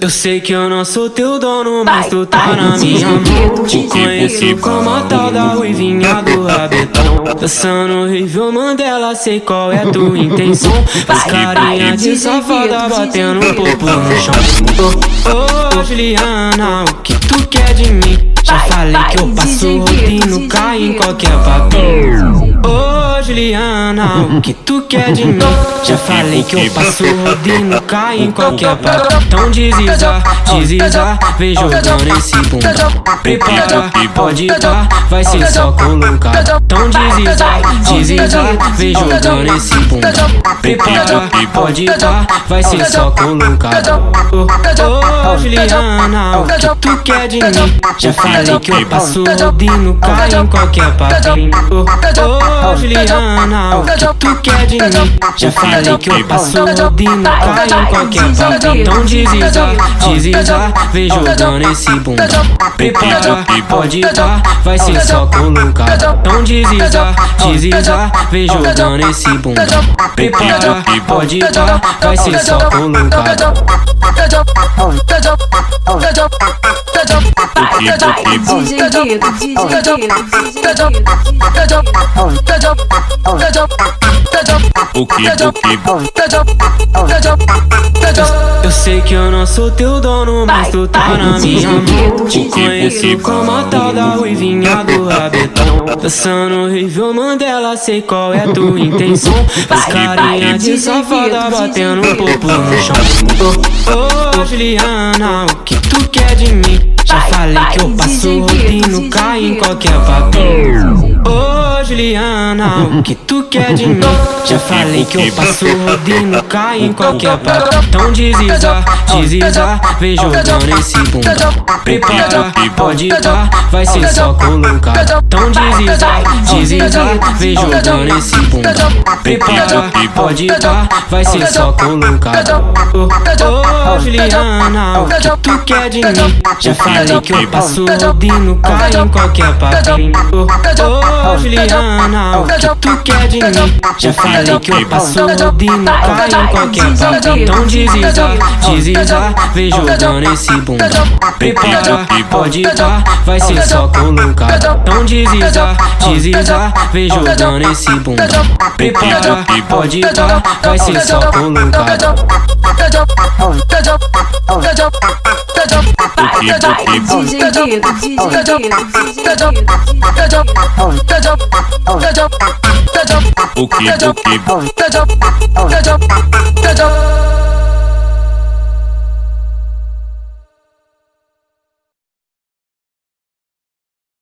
Eu sei que eu não sou teu dono, mas tu tá na minha mão. Te conheço como a tal da ruivinha do rabetão. Dançando horrível Mandela, sei qual é tua intenção. Faz carinha de safada, batendo um popo no chão. Ô, oh, Juliana, o que tu quer de mim? Já falei que eu passo rodinho, cai em qualquer papel. Ô, Juliana, que tu quer de mim? Já falei que eu passo rodinho, cai em qualquer papel. Então desliza, desliza, vem jogando esse bunda. Prepara, pode dar, vai ser só colocar. Então desliza, desliza, vem jogando esse bunda. Prepara, pode dar, vai ser só colocar. Oh, oh, Juliana, o que tu quer de mim? Já falei que eu passo rodinho, cai em qualquer papel. Ô, oh, Juliana, tu quer de mim? Já falei que eu passo rodinho, cai em qualquer papel. Então desliza, desliza, vem jogando esse bunda. Prepara, pode dar, vai ser só colocar. Então desliza, desliza, vem jogando esse bunda. Prepara, pode dar, vai ser só colocar. Eu sei que eu não sou teu dono, mas tu tá na minha mão. Te conheço como a tal da ruivinha do rabetão. Dançando horrível Mandela, sei qual é tua intenção. Faz carinha de safada, batendo um popo no chão. Ô, oh, Juliana, o que tu quer de mim? Já falei que eu passo rodinho, cai em qualquer papel. Juliana, o que tu quer de mim? Já falei que eu passo rodinho, cai em qualquer papel. Então desliza, desliza, vem jogando esse bunda. Prepara, pode dar, vai ser só colocar. Então desliza, desliza, vem jogando esse bunda. Prepara, pode dar, vai ser só colocar. Ô, ô Juliana, o que tu quer de mim? Já falei que eu passo rodinho, cai em qualquer papel. Ô, ô, Juliana, o que tu quer de mim? Já falei que eu passo rodinho, cai em qualquer papel. Então desliza, desliza, vem jogando esse bunda. Prepara, pode dar, vai ser só colocar. Então desliza, desliza, vem jogando esse bunda. Prepara, pode dar, vai ser só colocar. DJ Guido, DJ o que, o que.